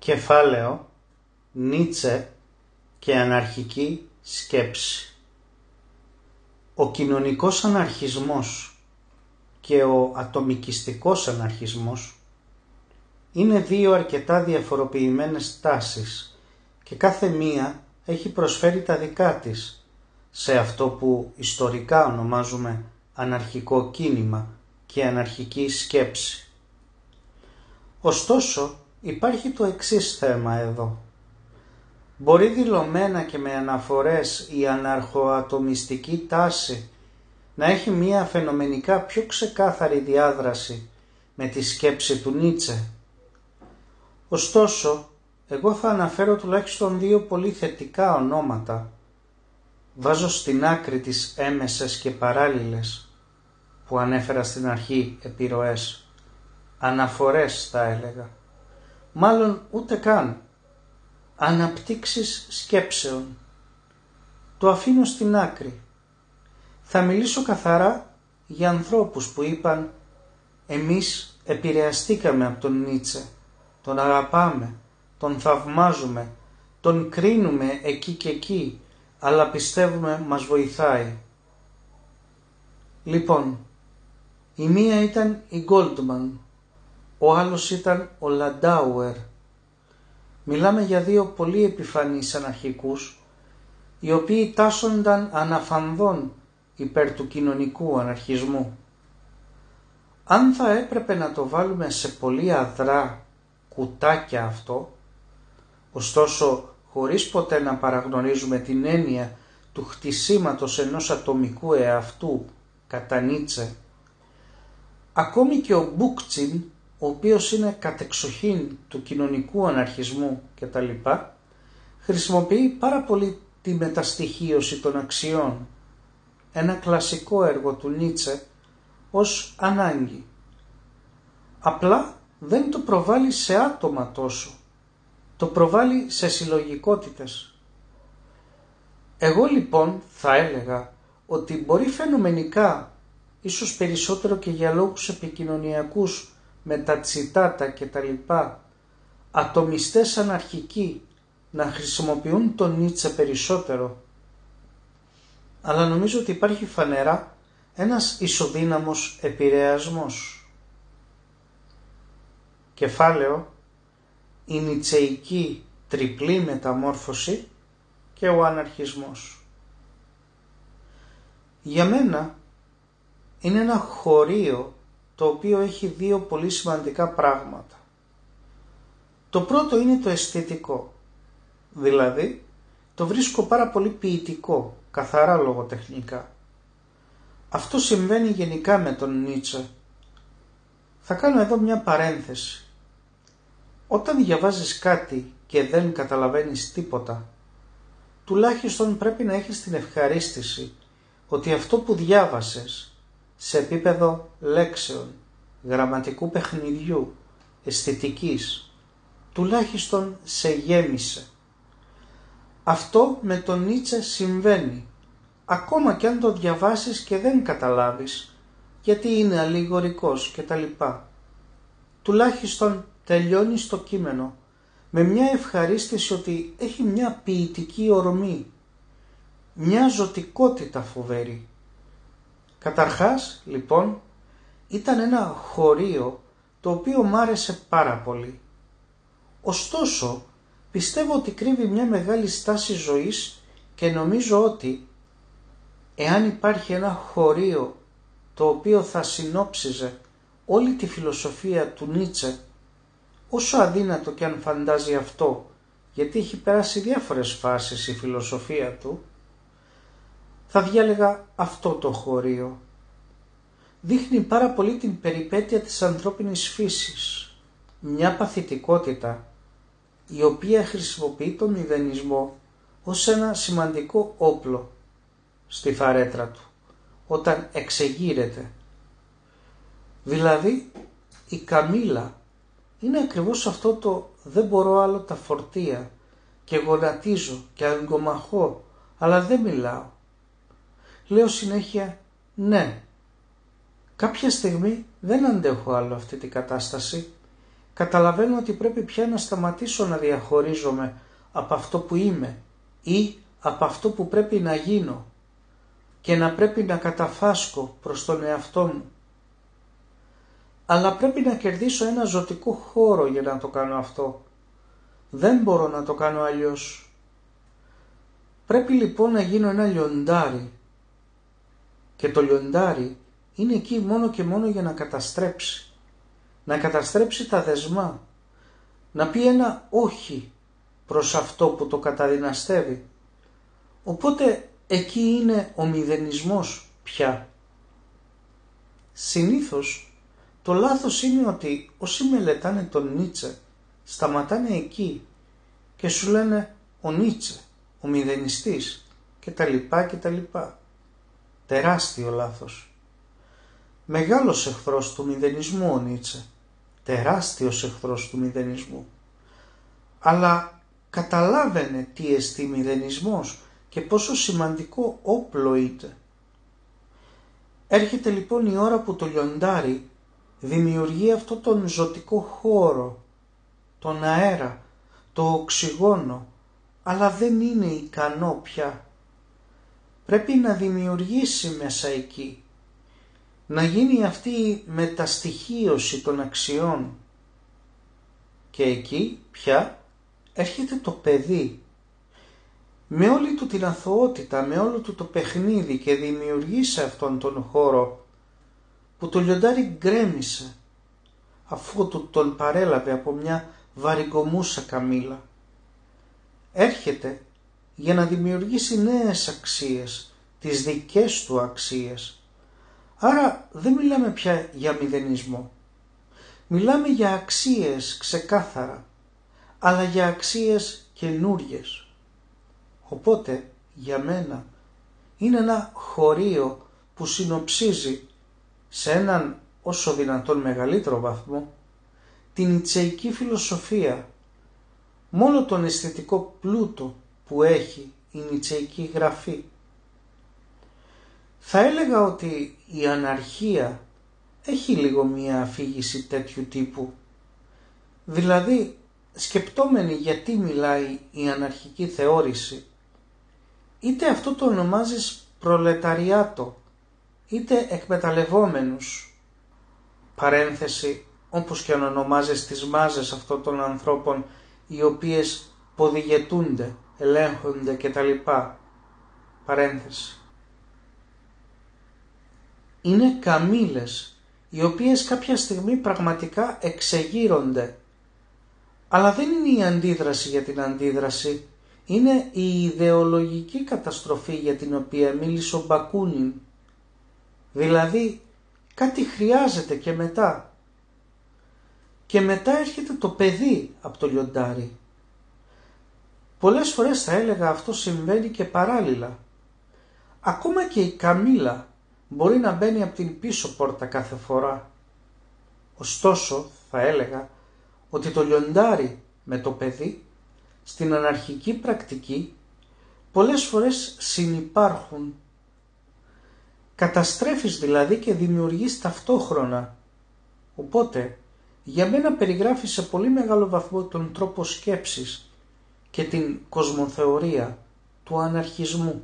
Κεφάλαιο Νίτσε και αναρχική σκέψη Ο κοινωνικός αναρχισμός και ο ατομικιστικός αναρχισμός είναι δύο αρκετά διαφοροποιημένες τάσεις και κάθε μία έχει προσφέρει τα δικά της σε αυτό που ιστορικά ονομάζουμε αναρχικό κίνημα και αναρχική σκέψη. Ωστόσο, υπάρχει το εξής θέμα εδώ. Μπορεί δηλωμένα και με αναφορές η αναρχοατομιστική τάση να έχει μία φαινομενικά πιο ξεκάθαρη διάδραση με τη σκέψη του Νίτσε; Ωστόσο, εγώ θα αναφέρω τουλάχιστον δύο πολύ θετικά ονόματα. Βάζω στην άκρη τις έμεσες και παράλληλες που ανέφερα στην αρχή επιρροές. Αναφορές θα έλεγα. Μάλλον ούτε καν. Αναπτύξεις σκέψεων. Το αφήνω στην άκρη. Θα μιλήσω καθαρά για ανθρώπους που είπαν «Εμείς επηρεαστήκαμε από τον Νίτσε, τον αγαπάμε, τον θαυμάζουμε, τον κρίνουμε εκεί και εκεί, αλλά πιστεύουμε μας βοηθάει». Λοιπόν, η μία ήταν η Goldman, ο άλλος ήταν ο Λαντάουερ. Μιλάμε για δύο πολύ επιφανείς αναρχικούς, οι οποίοι τάσσονταν αναφανδόν υπέρ του κοινωνικού αναρχισμού. Αν θα έπρεπε να το βάλουμε σε πολύ αδρά κουτάκια αυτό, ωστόσο χωρίς ποτέ να παραγνωρίζουμε την έννοια του χτισήματος ενός ατομικού εαυτού κατά Νίτσε, ακόμη και ο Μπούκτσιν, ο οποίος είναι κατεξοχήν του κοινωνικού αναρχισμού κτλ, χρησιμοποιεί πάρα πολύ τη μεταστοιχίωση των αξιών ένα κλασικό έργο του Νίτσε ως ανάγκη. Απλά δεν το προβάλλει σε άτομα τόσο, το προβάλλει σε συλλογικότητες. Εγώ λοιπόν θα έλεγα ότι μπορεί φαινομενικά, ίσως περισσότερο και για λόγους επικοινωνιακούς με τα τσιτάτα και τα λοιπά, ατομιστές αναρχικοί να χρησιμοποιούν τον Νίτσε περισσότερο αλλά νομίζω ότι υπάρχει φανερά ένας ισοδύναμος επηρεασμός. Κεφάλαιο η νητσεϊκή τριπλή μεταμόρφωση και ο αναρχισμός. Για μένα είναι ένα χωρίο το οποίο έχει δύο πολύ σημαντικά πράγματα. Το πρώτο είναι το αισθητικό, δηλαδή το βρίσκω πάρα πολύ ποιητικό καθαρά λογοτεχνικά. Αυτό συμβαίνει γενικά με τον Νίτσε. Θα κάνω εδώ μια παρένθεση. Όταν διαβάζεις κάτι και δεν καταλαβαίνεις τίποτα, τουλάχιστον πρέπει να έχεις την ευχαρίστηση ότι αυτό που διάβασες σε επίπεδο λέξεων, γραμματικού παιχνιδιού, αισθητικής, τουλάχιστον σε γέμισε αυτό με τον Νίτσε συμβαίνει, ακόμα και αν το διαβάσεις και δεν καταλάβεις, γιατί είναι αλληγορικός και τα λοιπά. Τουλάχιστον τελειώνει το κείμενο με μια ευχαρίστηση ότι έχει μια ποιητική ορμή, μια ζωτικότητα φοβερή. Καταρχάς, λοιπόν, ήταν ένα χωρίο το οποίο μ' άρεσε πάρα πολύ. Ωστόσο, πιστεύω ότι κρύβει μια μεγάλη στάση ζωής και νομίζω ότι εάν υπάρχει ένα χωρίο το οποίο θα συνόψιζε όλη τη φιλοσοφία του Νίτσε, όσο αδύνατο και αν φαντάζει αυτό, γιατί έχει περάσει διάφορες φάσεις η φιλοσοφία του, θα διάλεγα αυτό το χωρίο. Δείχνει πάρα πολύ την περιπέτεια της ανθρώπινης φύσης, μια παθητικότητα η οποία χρησιμοποιεί τον μηδενισμό ως ένα σημαντικό όπλο στη φαρέτρα του όταν εξεγείρεται. Δηλαδή η καμήλα είναι ακριβώς αυτό το δεν μπορώ άλλο τα φορτία και γονατίζω και αγκομαχώ αλλά δεν μιλάω. Λέω συνέχεια ναι. Κάποια στιγμή δεν αντέχω άλλο αυτή την κατάσταση καταλαβαίνω ότι πρέπει πια να σταματήσω να διαχωρίζομαι από αυτό που είμαι ή από αυτό που πρέπει να γίνω και να πρέπει να καταφάσκω προς τον εαυτό μου. Αλλά πρέπει να κερδίσω ένα ζωτικό χώρο για να το κάνω αυτό. Δεν μπορώ να το κάνω αλλιώς. Πρέπει λοιπόν να γίνω ένα λιοντάρι. Και το λιοντάρι είναι εκεί μόνο και μόνο για να καταστρέψει. Να καταστρέψει τα δεσμά. Να πει ένα όχι προς αυτό που το καταδυναστεύει. Οπότε εκεί είναι ο μηδενισμός πια. Συνήθως το λάθος είναι ότι όσοι μελετάνε τον Νίτσε σταματάνε εκεί και σου λένε ο Νίτσε, ο μηδενιστής και τα λοιπά και τα λοιπά. Τεράστιο λάθος. Μεγάλος εχθρός του μηδενισμού ο Νίτσε. Τεράστιος εχθρός του μηδενισμού. Αλλά καταλάβαινε τι εστί μηδενισμός και πόσο σημαντικό όπλο είναι. Έρχεται λοιπόν η ώρα που το λιοντάρι δημιουργεί αυτό τον ζωτικό χώρο, τον αέρα, το οξυγόνο, αλλά δεν είναι ικανό πια. Πρέπει να δημιουργήσει μέσα εκεί, να γίνει αυτή η μεταστοιχίωση των αξιών. Και εκεί πια έρχεται το παιδί με όλη του την αθωότητα, με όλο του το παιχνίδι και δημιουργεί σε αυτόν τον χώρο που το λιοντάρι γκρέμισε αφού του τον παρέλαβε από μια βαρυγκομούσα καμήλα. Έρχεται για να δημιουργήσει νέες αξίες, τις δικές του αξίες. Άρα δεν μιλάμε πια για μηδενισμό. Μιλάμε για αξίες ξεκάθαρα, αλλά για αξίες καινούριες. Οπότε για μένα είναι ένα χωρίο που συνοψίζει σε έναν όσο δυνατόν μεγαλύτερο βαθμό την Ιτσεϊκή φιλοσοφία μόνο τον αισθητικό πλούτο που έχει η Ιτσεϊκή γραφή. Θα έλεγα ότι η αναρχία έχει λίγο μία αφήγηση τέτοιου τύπου. Δηλαδή, σκεπτόμενοι γιατί μιλάει η αναρχική θεώρηση, είτε αυτό το ονομάζεις προλεταριάτο, είτε εκμεταλλευόμενους. Παρένθεση, όπως και αν ονομάζεις τις μάζες αυτών των ανθρώπων οι οποίες ποδηγετούνται, ελέγχονται κτλ. Παρένθεση. Είναι καμήλες οι οποίες κάποια στιγμή πραγματικά εξεγείρονται. Αλλά δεν είναι η αντίδραση για την αντίδραση, είναι η ιδεολογική καταστροφή για την οποία μίλησε ο Μπακούνιν. Δηλαδή κάτι χρειάζεται και μετά. Και μετά έρχεται το παιδί από το λιοντάρι. Πολλές φορές θα έλεγα αυτό συμβαίνει και παράλληλα. Ακόμα και η καμήλα μπορεί να μπαίνει από την πίσω πόρτα κάθε φορά. Ωστόσο θα έλεγα ότι το λιοντάρι με το παιδί στην αναρχική πρακτική πολλές φορές συνυπάρχουν. Καταστρέφεις δηλαδή και δημιουργείς ταυτόχρονα. Οπότε, για μένα περιγράφει σε πολύ μεγάλο βαθμό τον τρόπο σκέψης και την κοσμοθεωρία του αναρχισμού.